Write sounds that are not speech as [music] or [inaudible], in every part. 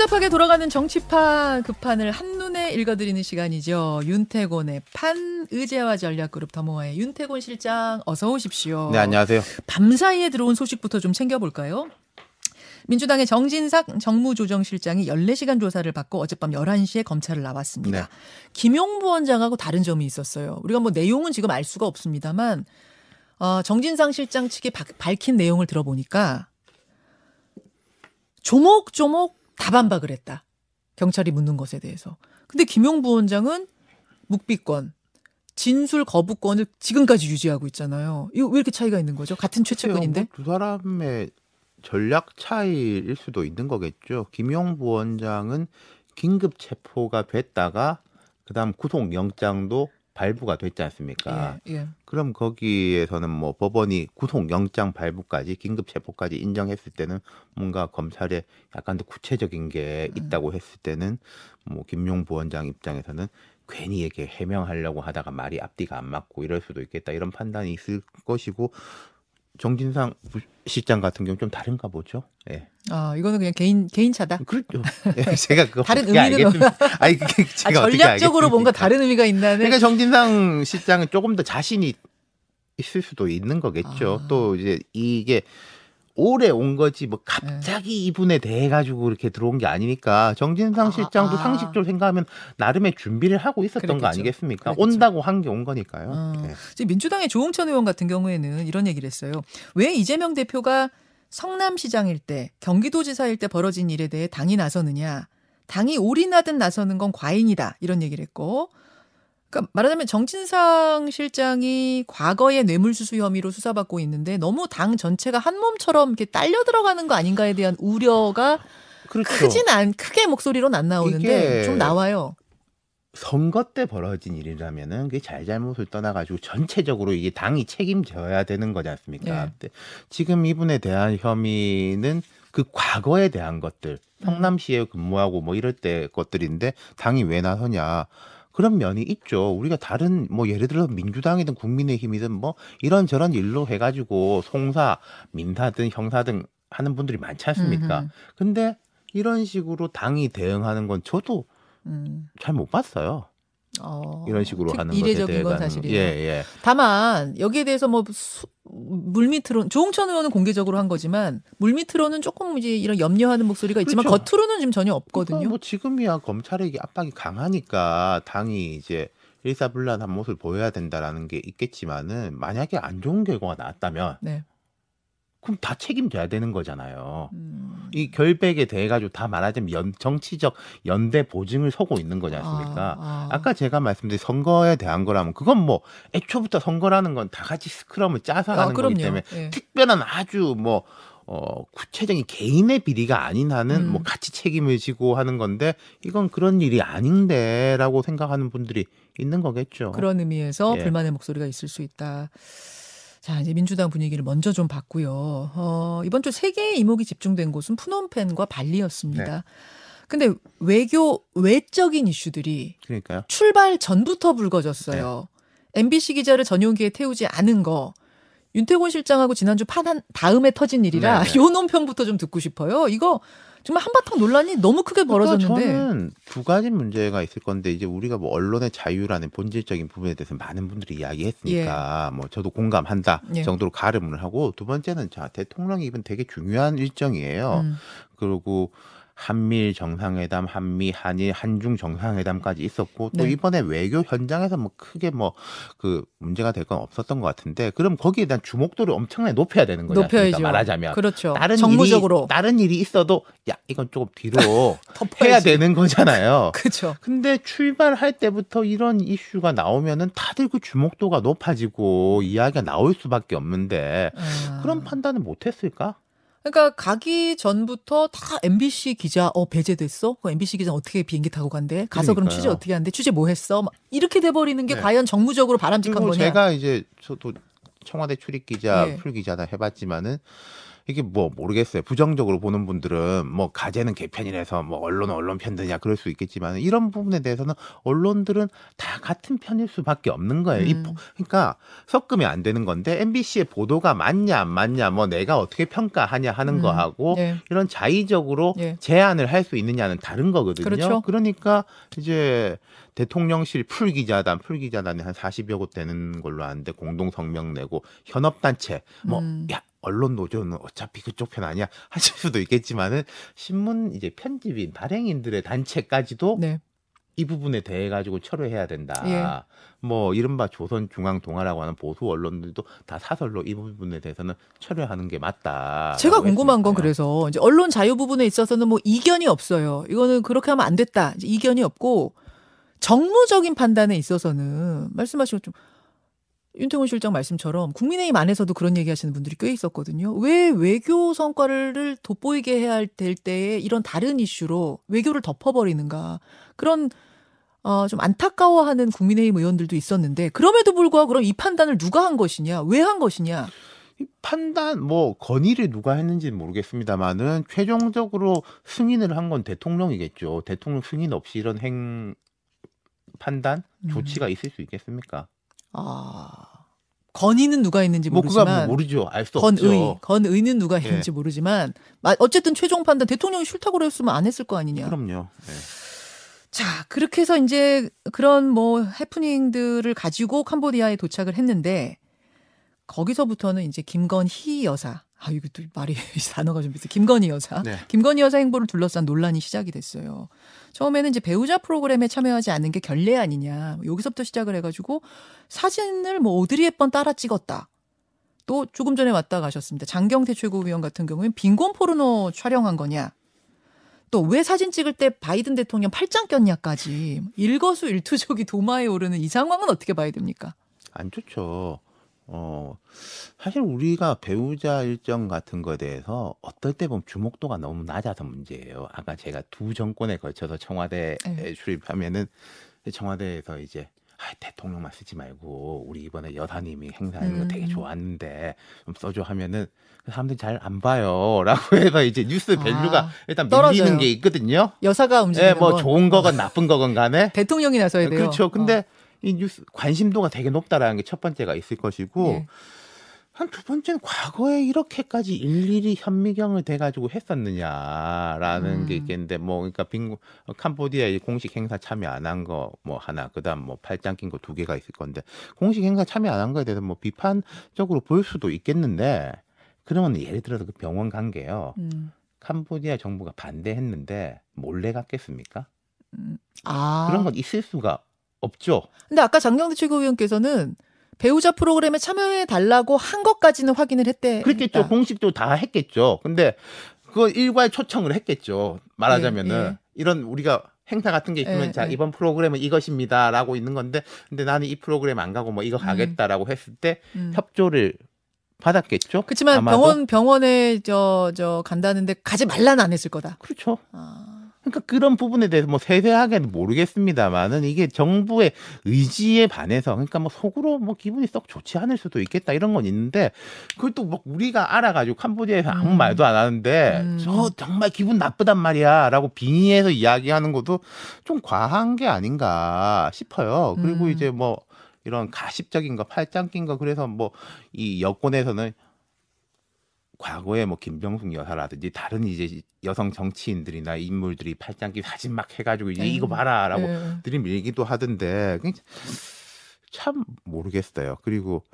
복잡하게 돌아가는 정치판 급판을 한눈에 읽어드리는 시간이죠. 윤태곤의 판 의제와 전략그룹 더모아의 윤태곤 실장 어서 오십시오. 네, 안녕하세요. 밤사이에 들어온 소식부터 좀 챙겨볼까요? 민주당의 정진삭 정무조정실장이 14시간 조사를 받고 어젯밤 11시에 검찰을 나왔습니다. 네. 김용부 원장하고 다른 점이 있었어요. 우리가 뭐 내용은 지금 알 수가 없습니다만 어, 정진상 실장 측이 바- 밝힌 내용을 들어보니까 조목조목 다 반박을 했다. 경찰이 묻는 것에 대해서. 근데 김용 부 원장은 묵비권, 진술 거부권을 지금까지 유지하고 있잖아요. 이거 왜 이렇게 차이가 있는 거죠? 같은 최측근인데? 뭐두 사람의 전략 차이일 수도 있는 거겠죠. 김용 부 원장은 긴급 체포가 됐다가 그다음 구속 영장도 발부가 됐지 않습니까? 예, 예. 그럼 거기에서는 뭐 법원이 구속 영장 발부까지 긴급 체포까지 인정했을 때는 뭔가 검찰에 약간 더 구체적인 게 음. 있다고 했을 때는 뭐 김용 부 원장 입장에서는 괜히 이렇게 해명하려고 하다가 말이 앞뒤가 안 맞고 이럴 수도 있겠다 이런 판단이 있을 것이고 정진상 부- 실장 같은 경우 좀 다른가 보죠. 예. 아, 이거는 그냥 개인 개인 차다. 그렇죠. [laughs] 예, 제가 그거 다른 의미는. [laughs] 아니 그게 아, 제가 어떻게 전략적으로? 뭔가 다른 의미가 있나는 그러니까 정진상 실장은 조금 더 자신이 있을 수도 있는 거겠죠. 아. 또 이제 이게 오래 온 거지 뭐 갑자기 이분에 대해 가지고 이렇게 들어온 게 아니니까 정진상 아, 실장도 아. 상식적으로 생각하면 나름의 준비를 하고 있었던 그랬겠죠. 거 아니겠습니까? 그랬겠죠. 온다고 한 게 온 거니까요. 어. 네. 지금 민주당의 조홍천 의원 같은 경우에는 이런 얘기를 했어요. 왜 이재명 대표가 성남시장일 때, 경기도지사일 때 벌어진 일에 대해 당이 나서느냐. 당이 올인하든 나서는 건 과잉이다. 이런 얘기를 했고. 그러니까 말하자면 정진상 실장이 과거의 뇌물수수 혐의로 수사받고 있는데 너무 당 전체가 한 몸처럼 이렇게 딸려 들어가는 거 아닌가에 대한 우려가 그렇죠. 크진 않, 크게 목소리로는 안 나오는데 좀 나와요. 선거 때 벌어진 일이라면은 그게 잘잘못을 떠나가지고 전체적으로 이게 당이 책임져야 되는 거지 않습니까? 네. 근데 지금 이분에 대한 혐의는 그 과거에 대한 것들, 음. 성남시에 근무하고 뭐 이럴 때 것들인데 당이 왜 나서냐? 그런 면이 있죠. 우리가 다른 뭐 예를 들어 민주당이든 국민의힘이든 뭐 이런저런 일로 해가지고 송사, 민사든 형사든 하는 분들이 많지 않습니까? 음흠. 근데 이런 식으로 당이 대응하는 건 저도 음. 잘못 봤어요. 어, 이런 식으로 특- 하는 이례적인 것에 사실이에요. 예, 예. 다만 여기에 대해서 뭐 수- 물밑으로 조홍천 의원은 공개적으로 한 거지만 물밑으로는 조금 이제 이런 염려하는 목소리가 있지만 그렇죠. 겉으로는 지금 전혀 없거든요. 그러니까 뭐 지금이야 검찰에게 압박이 강하니까 당이 이제 일사불란한 모습을 보여야 된다라는 게 있겠지만은 만약에 안 좋은 결과가 나왔다면 네. 그럼 다 책임져야 되는 거잖아요. 음. 이 결백에 대해 가지고 다 말하자면 연, 정치적 연대 보증을 서고 있는 거지 않습니까? 아, 아. 아 까 제가 말씀드린 선거에 대한 거라면 그건 뭐 애초부터 선거라는 건 다 같이 스크럼을 짜서 아, 하는 거기 그럼요. 때문에 예. 특별한 아주 뭐 어, 구체적인 개인의 비리가 아닌 한은 음. 뭐 같이 책임을 지고 하는 건데 이건 그런 일이 아닌데라고 생각하는 분들이 있는 거겠죠. 그런 의미에서 예. 불만의 목소리가 있을 수 있다. 자, 이제 민주당 분위기를 먼저 좀 봤고요. 어, 이번 주 세 개의 이목이 집중된 곳은 푸놈펜과 발리였습니다. 네. 근데 외교 외적인 이슈들이 그러니까요. 출발 전부터 불거졌어요. 네. MBC 기자를 전용기에 태우지 않은 거. 윤태곤 실장하고 지난주 파한 다음에 터진 일이라 네, 네. 요 논평부터 좀 듣고 싶어요. 이거 정말 한바탕 논란이 너무 크게 벌어졌는데. 그러니까 저는 두 가지 문제가 있을 건데 이제 우리가 뭐 언론의 자유라는 본질적인 부분에 대해서 많은 분들이 이야기했으니까 뭐 저도 공감한다 예. 정도로 가름을 하고 두 번째는 자 대통령이 이번 되게 중요한 일정이에요. 음, 그리고 한미일 정상회담, 한미 한일 한중 정상회담까지 있었고 또 네. 이번에 외교 현장에서 뭐 크게 뭐 그 문제가 될 건 없었던 것 같은데 그럼 거기에 대한 주목도를 엄청나게 높여야 되는 거죠. 높여야죠. 말하자면 그렇죠. 다른 정무적으로 일이 다른 일이 있어도 야 이건 조금 뒤로. [laughs] 해야 되는 거잖아요. [laughs] 그렇죠. 근데 출발할 때부터 이런 이슈가 나오면은 다들 그 주목도가 높아지고 이야기가 나올 수밖에 없는데 아. 그런 판단을 못 했을까? 그러니까 가기 전부터 다 MBC 기자 어 배제됐어? 그 MBC 기자 어떻게 비행기 타고 간대? 가서 그럼. 취재 어떻게 한대? 취재 뭐 했어? 막 이렇게 돼 버리는 게 네. 과연 정무적으로 바람직한 거냐? 제가 이제 저도 청와대 출입 기자, 예. 풀 기자 다 해봤지만은 이게 뭐 모르겠어요. 부정적으로 보는 분들은 뭐 가재는 게 편이라서 뭐 언론은 언론 편드냐 그럴 수 있겠지만 이런 부분에 대해서는 언론들은 다 같은 편일 수밖에 없는 거예요. 이 음. 포- 그러니까 섞으면 안 되는 건데 MBC의 보도가 맞냐 안 맞냐 뭐 내가 어떻게 평가하냐 하는 음. 거하고 예. 이런 자의적으로 예. 제한을 할 수 있느냐는 다른 거거든요. 그렇죠. 그러니까 이제 대통령실 풀기자단, 풀기자단이 한 40여 곳 되는 걸로 아는데 공동 성명 내고 현업단체, 뭐, 음. 야, 언론 노조는 어차피 그쪽 편 아니야 [laughs] 하실 수도 있겠지만은 신문 이제 편집인 발행인들의 단체까지도 네. 이 부분에 대해 가지고 철회해야 된다. 예. 뭐 이른바 조선 중앙 동아라고 하는 보수 언론들도 다 사설로 이 부분에 대해서는 철회하는 게 맞다. 제가 궁금한 건 그래서 이제 언론 자유 부분에 있어서는 뭐 이견이 없어요. 이거는 그렇게 하면 안 됐다. 이견이 없고 정무적인 판단에 있어서는 말씀하신 것좀 윤태곤 실장 말씀처럼 국민의힘 안에서도 그런 얘기하시는 분들이 꽤 있었거든요. 왜 외교 성과를 돋보이게 해야 할될 때에 이런 다른 이슈로 외교를 덮어버리는가 그런 어, 좀 안타까워하는 국민의힘 의원들도 있었는데 그럼에도 불구하고 그럼 이 판단을 누가 한 것이냐, 왜 한 것이냐? 이 판단 뭐 건의를 누가 했는지는 모르겠습니다만은 최종적으로 승인을 한 건 대통령이겠죠. 대통령 승인 없이 이런 행 판단 음. 조치가 있을 수 있겠습니까? 아 건의는 누가 했는지 뭐 그거 모르지만 뭐 모르죠. 알 수 건의 없죠. 건의는 누가 예. 했는지 모르지만 마- 어쨌든 최종 판단 대통령이 싫다고 그랬으면 안 했을 거 아니냐. 그럼요. 네. 자 그렇게 해서 이제 그런 뭐 해프닝들을 가지고 캄보디아에 도착을 했는데 거기서부터는 이제 김건희 여사 아 이거 또 말이 [laughs] 단어가 좀 비슷해 김건희 여사 네. 김건희 여사 행보를 둘러싼 논란이 시작이 됐어요. 처음에는 이제 배우자 프로그램에 참여하지 않는 게 결례 아니냐. 여기서부터 시작을 해가지고 사진을 뭐 오드리 헵번 따라 찍었다. 또 조금 전에 왔다 가셨습니다. 장경태 최고위원 같은 경우에는 빈곤 포르노 촬영한 거냐. 또 왜 사진 찍을 때 바이든 대통령 팔짱 꼈냐까지 일거수일투족이 도마에 오르는 이 상황은 어떻게 봐야 됩니까? 안 좋죠. 어, 사실 우리가 배우자 일정 같은 거에 대해서 어떨 때 보면 주목도가 너무 낮아서 문제예요. 아까 제가 두 정권에 걸쳐서 청와대에 네. 출입하면은 청와대에서 이제 아, 대통령만 쓰지 말고 우리 이번에 여사님이 행사하는 거 되게 음. 좋았는데 좀 써줘 하면은 사람들이 잘 안 봐요라고 [laughs] 해서 이제 뉴스 밸류가 아, 일단 떨어져요. 밀리는 게 있거든요. 여사가 움직이는 예, 뭐건 좋은 거건 나쁜 거건 간에 대통령이 나서야 돼요. 그렇죠. 근데 어. 이 뉴스 관심도가 되게 높다라는 게 첫 번째가 있을 것이고 예. 한두 번째는 과거에 이렇게까지 일일이 현미경을 대가지고 했었느냐라는 음. 게 있겠는데 뭐 그러니까 빙 캄보디아에 공식 행사 참여 안 한 거 뭐 하나 그다음 뭐 팔짱 낀 거 두 개가 있을 건데 공식 행사 참여 안 한 거에 대해서 뭐 비판적으로 볼 수도 있겠는데 그러면 예를 들어서 그 병원 관계요 음. 캄보디아 정부가 반대했는데 몰래 갔겠습니까? 음. 아. 그런 건 있을 수가 없죠. 근데 아까 장경태 최고위원께서는 배우자 프로그램에 참여해 달라고 한 것까지는 확인을 했대. 그랬겠죠. 했다. 공식도 다 했겠죠. 근데 그거 일괄 초청을 했겠죠. 말하자면은 예, 예. 이런 우리가 행사 같은 게 있으면 예, 자 예. 이번 프로그램은 이것입니다라고 있는 건데 근데 나는 이 프로그램 안 가고 뭐 이거 가겠다라고 했을 때 음. 협조를 받았겠죠. 그렇지만 아마도? 병원 병원에 저저 간다는데 가지 말라는 안 했을 거다. 그렇죠. 아. 그러니까 그런 부분에 대해서 뭐 세세하게는 모르겠습니다만은 이게 정부의 의지에 반해서 그러니까 뭐 속으로 뭐 기분이 썩 좋지 않을 수도 있겠다 이런 건 있는데 그걸 또 뭐 우리가 알아가지고 캄보디아에서 아무 음. 말도 안 하는데 음. 저 정말 기분 나쁘단 말이야라고 빙의해서 이야기하는 것도 좀 과한 게 아닌가 싶어요. 그리고 음. 이제 뭐 이런 가십적인 거 팔짱 낀 거 그래서 뭐 이 여권에서는 과거에 뭐 김병숙 여사라든지 다른 이제 여성 정치인들이나 인물들이 팔짱끼 사진 막 해가지고 이제 이거 봐라라고 예. 들이밀기도 하던데 참 모르겠어요. 그리고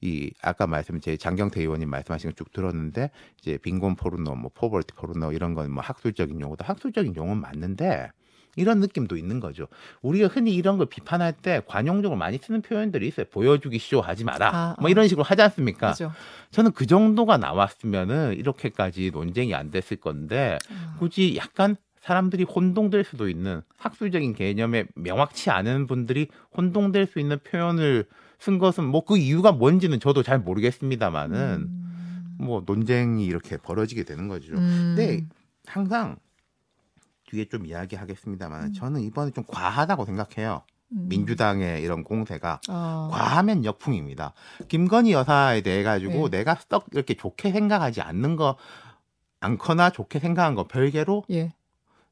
이 아까 말씀 제 장경태 의원님 말씀하신 거 쭉 들었는데 이제 빈곤 포르노, 뭐 포버티 포르노 이런 건 뭐 학술적인 용어도 학술적인 용어는 맞는데 이런 느낌도 있는 거죠. 우리가 흔히 이런 걸 비판할 때 관용적으로 많이 쓰는 표현들이 있어요. 보여주기 쇼 하지 마라. 아, 뭐 아. 이런 식으로 하지 않습니까? 그죠. 저는 그 정도가 나왔으면은 이렇게까지 논쟁이 안 됐을 건데 아. 굳이 약간 사람들이 혼동될 수도 있는 학술적인 개념에 명확치 않은 분들이 혼동될 수 있는 표현을 쓴 것은 뭐 그 이유가 뭔지는 저도 잘 모르겠습니다만은 음. 뭐 논쟁이 이렇게 벌어지게 되는 거죠. 음. 근데 항상 뒤에 좀 이야기하겠습니다만 음. 저는 이번에 좀 과하다고 생각해요. 음. 민주당의 이런 공세가 아. 과하면 역풍입니다. 김건희 여사에 대해 가지고 네. 내가 썩 이렇게 좋게 생각하지 않는 거 않거나 좋게 생각한 거 별개로 예.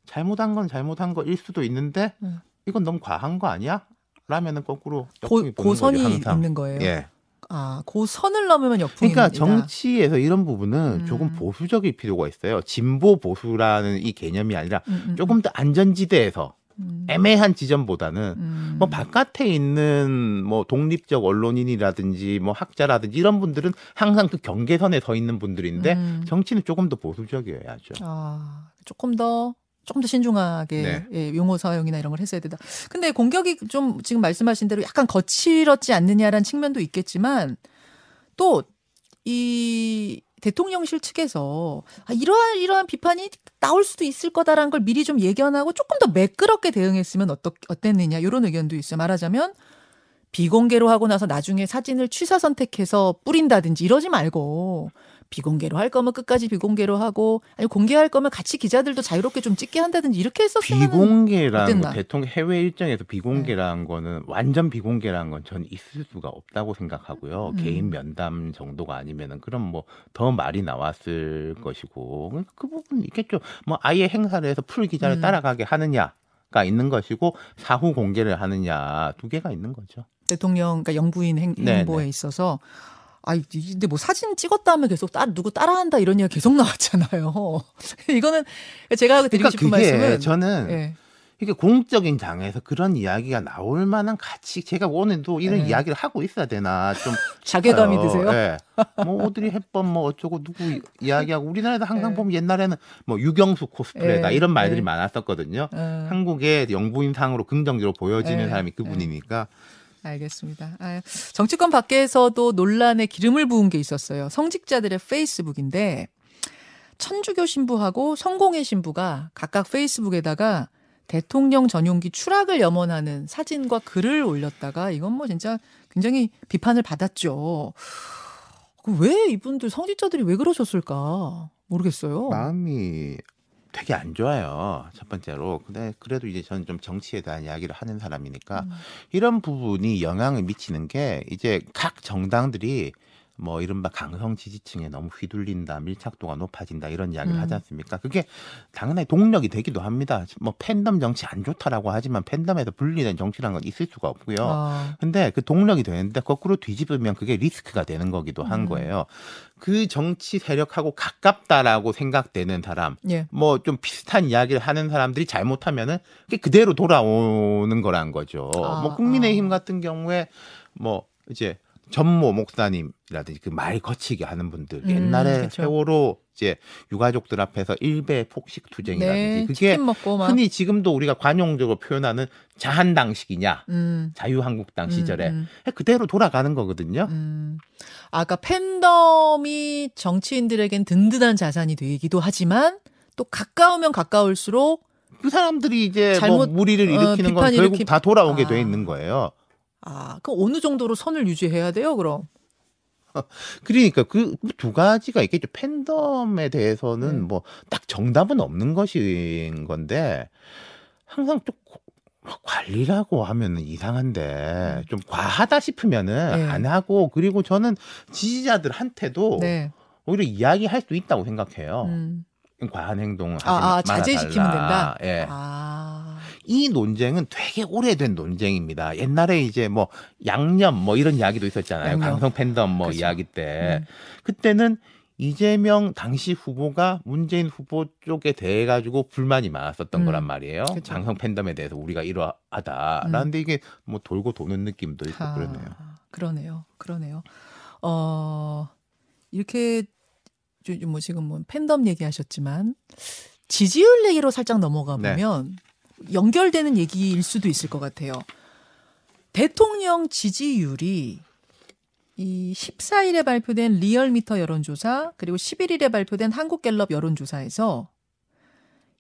잘못한 건 잘못한 거일 수도 있는데 음. 이건 너무 과한 거 아니야? 라면은 거꾸로 고, 고선이 거죠. 있는 거예요. 예. 아, 고선을 넘으면 역풍입니다. 그러니까 정치에서 이런 부분은 음. 조금 보수적일 필요가 있어요. 진보 보수라는 이 개념이 아니라 음, 음, 조금 더 안전지대에서 음. 애매한 지점보다는 음. 뭐 바깥에 있는 뭐 독립적 언론인이라든지 뭐 학자라든지 이런 분들은 항상 그 경계선에 서 있는 분들인데 음. 정치는 조금 더 보수적이어야죠. 아, 조금 더 조금 더 신중하게 네. 예, 용어 사용이나 이런 걸 했어야 된다. 근데 공격이 좀 지금 말씀하신 대로 약간 거칠었지 않느냐라는 측면도 있겠지만 또 이 대통령실 측에서 아, 이러한 이러한 비판이 나올 수도 있을 거다라는 걸 미리 좀 예견하고 조금 더 매끄럽게 대응했으면 어떻 어땠느냐 이런 의견도 있어요. 말하자면 비공개로 하고 나서 나중에 사진을 취사 선택해서 뿌린다든지 이러지 말고 비공개로 할 거면 끝까지 비공개로 하고 아니 공개할 거면 같이 기자들도 자유롭게 좀 찍게 한다든지 이렇게 했었으면 비공개라는 어땠나? 거, 대통령 해외 일정에서 비공개라는 거는 완전 비공개라는 건 전 있을 수가 없다고 생각하고요. 음. 개인 면담 정도가 아니면은 그럼 뭐 더 말이 나왔을 것이고 그그 부분 있겠죠. 뭐 아예 행사를 해서 풀 기자를 음. 따라가게 하느냐 가 있는 것이고 사후 공개를 하느냐 두 개가 있는 거죠. 대통령 그러니까 영부인 행, 네, 행보에 네. 있어서 아 근데 뭐 사진 찍었다 하면 계속 따 누구 따라한다 이런 얘기가 계속 나왔잖아요. [laughs] 이거는 제가 드리고 그러니까 싶은 말씀은 저는 예. 이게 공적인 장에서 그런 이야기가 나올 만한 가치 제가 오늘도 이런 네. 이야기를 하고 있어야 되나 좀 [laughs] 자괴감이. 드세요? 예. 뭐 오드리 헵번 뭐 어쩌고 누구 이- [laughs] 이야기하고 우리나라에도 항상 네. 보면 옛날에는 뭐 유경수 코스프레다 네. 이런 말들이 네. 많았었거든요. 어, 한국의 영부인상으로 긍정적으로 보여지는 네. 사람이 그분이니까 알겠습니다. 아, 정치권 밖에서도 논란에 기름을 부은 게 있었어요. 성직자들의 페이스북인데 천주교 신부하고 성공회 신부가 각각 페이스북에다가 대통령 전용기 추락을 염원하는 사진과 글을 올렸다가 이건 뭐 진짜 굉장히 비판을 받았죠. 그왜 이분들 성직자들이 왜 그러셨을까 모르겠어요. 마음이 되게 안 좋아요. 첫 번째로. 근데 그래도 이제 저는 좀 정치에 대한 이야기를 하는 사람이니까 음. 이런 부분이 영향을 미치는 게 이제 각 정당들이 뭐 이른바 강성 지지층에 너무 휘둘린다, 밀착도가 높아진다 이런 이야기를 음. 하지 않습니까? 그게 당연히 동력이 되기도 합니다. 뭐 팬덤 정치 안 좋다라고 하지만 팬덤에서 분리된 정치라는 건 있을 수가 없고요. 아, 근데 그 동력이 되는데 거꾸로 뒤집으면 그게 리스크가 되는 거기도 한 음. 거예요. 그 정치 세력하고 가깝다라고 생각되는 사람, 예. 뭐좀 비슷한 이야기를 하는 사람들이 잘못하면은 그게 그대로 돌아오는 거란 거죠. 아, 뭐 국민의힘 같은 경우에 뭐 이제 전모 목사님이라든지 그 말 거치게 하는 분들 음, 옛날에 그쵸. 세월호 이제 유가족들 앞에서 일배 폭식 투쟁이라든지 네, 그게 흔히 지금도 우리가 관용적으로 표현하는 자한당식이냐 음, 자유한국당 시절에 음, 그대로 돌아가는 거거든요. 음. 아까 팬덤이 정치인들에겐 든든한 자산이 되기도 하지만 또 가까우면 가까울수록 그 사람들이 이제 잘못, 뭐 무리를 어, 일으키는 건 비판 결국 일으키- 다 돌아오게 아. 돼 있는 거예요. 아, 그 어느 정도로 선을 유지해야 돼요, 그럼? [laughs] 그러니까 그 두 가지가 있겠죠. 팬덤에 대해서는 네. 뭐딱 정답은 없는 것인 건데 항상 좀 고- 관리라고 하면은 이상한데 좀 과하다 싶으면은 음. 네. 안 하고 그리고 저는 지지자들한테도 네. 오히려 이야기할 수 있다고 생각해요. 음. 과한 행동을 하지 아, 아. 자제시키면 된다? 예. 아. 이 논쟁은 되게 오래된 논쟁입니다. 옛날에 이제 뭐 양념 뭐 이런 이야기도 있었잖아요. 양념. 강성 팬덤 뭐 그렇죠. 이야기 때. 음. 그때는 이재명 당시 후보가 문재인 후보 쪽에 대해 가지고 불만이 많았었던 음. 거란 말이에요. 그쵸. 강성 팬덤에 대해서 우리가 이러하다 라는데 이게 뭐 돌고 도는 느낌도 있고 아, 그러네요. 그러네요. 그러네요. 어, 이렇게 저- 뭐 지금 뭐 팬덤 얘기하셨지만 지지율 얘기로 살짝 넘어가 네. 보면 연결되는 얘기일 수도 있을 것 같아요. 대통령 지지율이 이 14일에 발표된 리얼미터 여론조사 그리고 11일에 발표된 한국갤럽 여론조사에서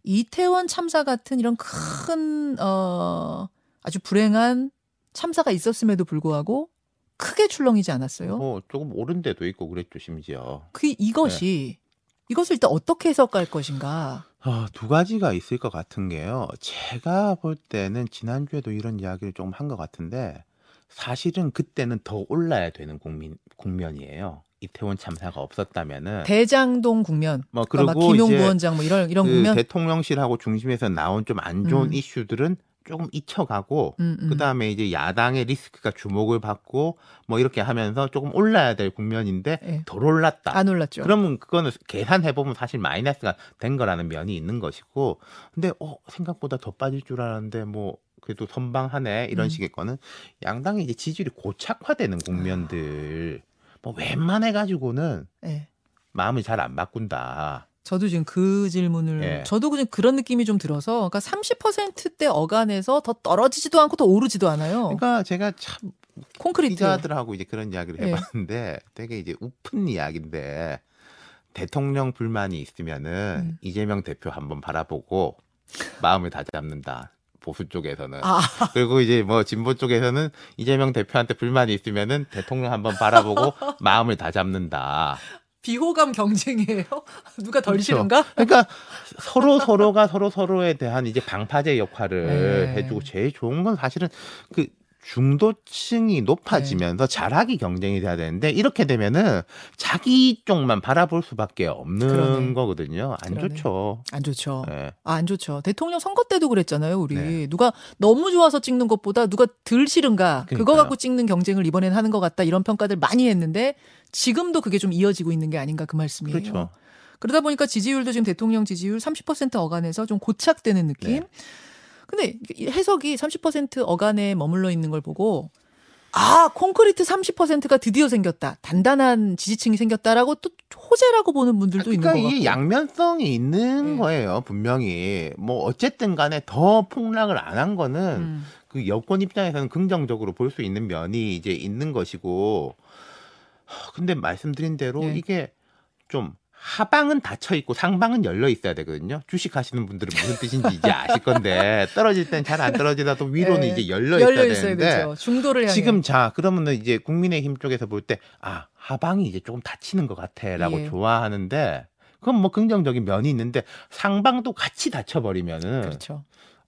이태원 참사 같은 이런 큰 어, 아주 불행한 참사가 있었음에도 불구하고 크게 출렁이지 않았어요. 뭐 조금 오른 데도 있고 그랬죠 심지어. 그 이것이 네. 이것을 일단 어떻게 해석할 것인가? 어, 두 가지가 있을 것 같은 게요. 제가 볼 때는 지난주에도 이런 이야기를 조금 한것 같은데 사실은 그때는 더 올라야 되는 국민 국면이에요. 이태원 참사가 없었다면은 대장동 국면. 뭐 그러니까 막 그리고 김용 이제 부원장 뭐 이런 이런 그 국면. 대통령실하고 중심에서 나온 좀 안 좋은 음. 이슈들은 조금 잊혀가고 음, 음. 그다음에 이제 야당의 리스크가 주목을 받고 뭐 이렇게 하면서 조금 올라야 될 국면인데 예. 덜 올랐다. 안 올랐죠. 그러면 그거는 계산해 보면 사실 마이너스가 된 거라는 면이 있는 것이고 근데 어 생각보다 더 빠질 줄 알았는데 뭐 그래도 선방하네 이런 음. 식의 거는 양당의 이제 지지율이 고착화되는 국면들 뭐 웬만해 가지고는 예. 마음을 잘 안 바꾼다. 저도 지금 그 질문을 예. 저도 그냥 그런 느낌이 좀 들어서 그러니까 30%대 어간에서 더 떨어지지도 않고 더 오르지도 않아요. 그러니까 제가 참 콘크리트. 기자들하고 이제 그런 이야기를 예. 해봤는데 되게 이제 우픈 이야기인데 대통령 불만이 있으면은 음. 이재명 대표 한번 바라보고 마음을 다잡는다. 보수 쪽에서는 아, 그리고 이제 뭐 진보 쪽에서는 이재명 대표한테 불만이 있으면은 대통령 한번 바라보고 [laughs] 마음을 다잡는다. 비호감 경쟁이에요. [laughs] 누가 덜 그렇죠. 싫은가? 그러니까 서로 서로가 서로 서로에 대한 이제 방파제 역할을 네. 해주고 제일 좋은 건 사실은 그 중도층이 높아지면서 자라기 경쟁이 돼야 되는데 이렇게 되면은 자기 쪽만 바라볼 수밖에 없는 그러네. 거거든요. 안 그러네. 좋죠. 안 좋죠. 예. 아, 안 좋죠. 대통령 선거 때도 그랬잖아요, 우리. 네. 누가 너무 좋아서 찍는 것보다 누가 덜 싫은가. 그거 그러니까요. 갖고 찍는 경쟁을 이번엔 하는 것 같다. 이런 평가들 많이 했는데 지금도 그게 좀 이어지고 있는 게 아닌가 그 말씀이에요. 그렇죠. 그러다 보니까 지지율도 지금 대통령 지지율 30% 어간에서 좀 고착되는 느낌. 네. 근데 이 해석이 30% 어간에 머물러 있는 걸 보고 아, 콘크리트 30%가 드디어 생겼다. 단단한 지지층이 생겼다라고 또 호재라고 보는 분들도 그러니까 있는 것 같고. 이게 양면성이 있는 네. 거예요. 분명히 뭐 어쨌든 간에 더 폭락을 안 한 거는 음. 그 여권 입장에서는 긍정적으로 볼 수 있는 면이 이제 있는 것이고 하, 근데 말씀드린 대로 예. 이게 좀 하방은 닫혀 있고 상방은 열려 있어야 되거든요. 주식 하시는 분들은 무슨 뜻인지 이제 아실 건데 떨어질 땐 잘 안 떨어지다도 위로는 예. 이제 열려, 열려 있어야 되는데 되죠. 중도를. 지금 자 그러면은 이제 국민의힘 쪽에서 볼 때 아 하방이 이제 조금 닫히는 것 같아라고 예. 좋아하는데 그건 뭐 긍정적인 면이 있는데 상방도 같이 닫혀버리면은 그렇죠.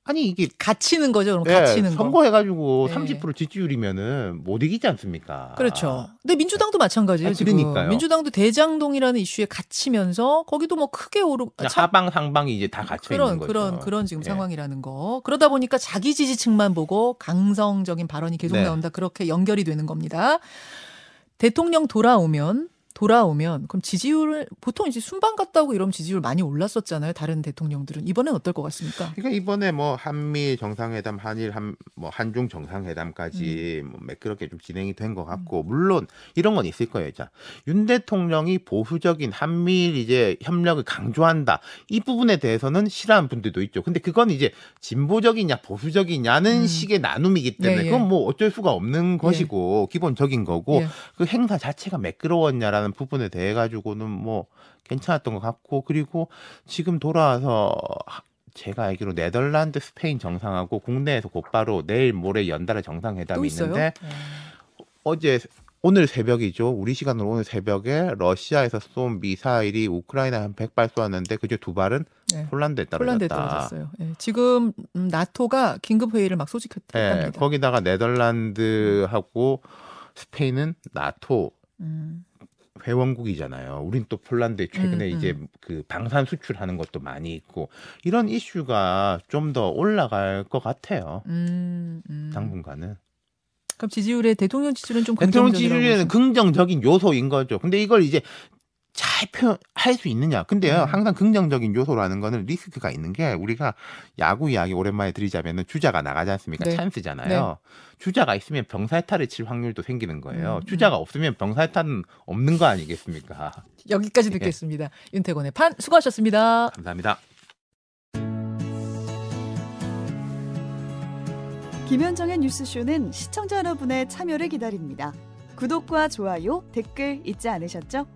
아니 이게 갇히는 거죠. 그럼 예, 갇히는 거. 선거해가지고 예. 30% 지지율이면은 못 이기지 않습니까? 그렇죠. 근데 민주당도 마찬가지예요. 아, 지금 그러니까요. 민주당도 대장동이라는 이슈에 갇히면서 거기도 뭐 크게 오르 그냥 참- 하방 상방이 이제 다 갇혀 그런 있는 거죠. 그런 그런 지금 예. 상황이라는 거. 그러다 보니까 자기 지지층만 보고 강성적인 발언이 계속 네. 나온다. 그렇게 연결이 되는 겁니다. 대통령 돌아오면 돌아오면 그럼 지지율을 보통 이제 순방 갔다 오고 이러면 지지율 많이 올랐었잖아요. 다른 대통령들은 이번엔 어떨 것 같습니까? 그러니까 이번에 뭐 한미 정상회담, 한일 한 뭐 한중 정상회담까지 음. 뭐 매끄럽게 좀 진행이 된 것 같고 물론 이런 건 있을 거예요. 자, 윤 대통령이 보수적인 한미일 이제 협력을 강조한다. 이 부분에 대해서는 싫어하는 분들도 있죠. 근데 그건 이제 진보적이냐 보수적이냐는 음. 식의 나눔이기 때문에 예, 예. 그건 뭐 어쩔 수가 없는 것이고 기본적인 거고 예. 그 행사 자체가 매끄러웠냐라는 부분에 대해 가지고는 뭐 괜찮았던 것 같고 그리고 지금 돌아와서 하- 제가 알기로 네덜란드, 스페인 정상하고 국내에서 곧바로 내일 모레 연달아 또 정상회담이? 있는데 어. 어제 오늘 새벽이죠. 우리 시간으로 오늘 새벽에 러시아에서 쏜 미사일이 우크라이나에 한 100발 쏘았는데 그중 두 발은 네. 폴란드에 떨어졌다. 폴란드에 떨어졌어요. 예. 지금 음, 나토가 긴급 회의를 막 예, 소집했답니다. 거기다가 네덜란드하고 스페인은 나토 음. 회원국이잖아요. 우린 또 폴란드에 최근에 음, 음. 이제 그 방산 수출하는 것도 많이 있고 이런 이슈가 좀 더 올라갈 것 같아요. 음, 음. 당분간은. 그럼 지지율의 대통령 지지율은 좀 대통령 지지율에는 긍정적인 요소인 거죠. 근데 이걸 이제 잘 표현할 수 있느냐. 근데 요, 음. 항상 긍정적인 요소라는 거는 리스크가 있는 게 우리가 야구 이야기 오랜만에 드리자면은 주자가 나가지 않습니까? 네. 찬스잖아요. 주자가 있으면 병살타를 칠 확률도 생기는 거예요. 음, 주자가 없으면 병살타는 없는 거 아니겠습니까? 여기까지 예. 듣겠습니다. 윤태곤의 판 수고하셨습니다. 감사합니다. 김현정의 뉴스쇼는 시청자 여러분의 참여를 기다립니다. 구독과 좋아요, 댓글 잊지 않으셨죠?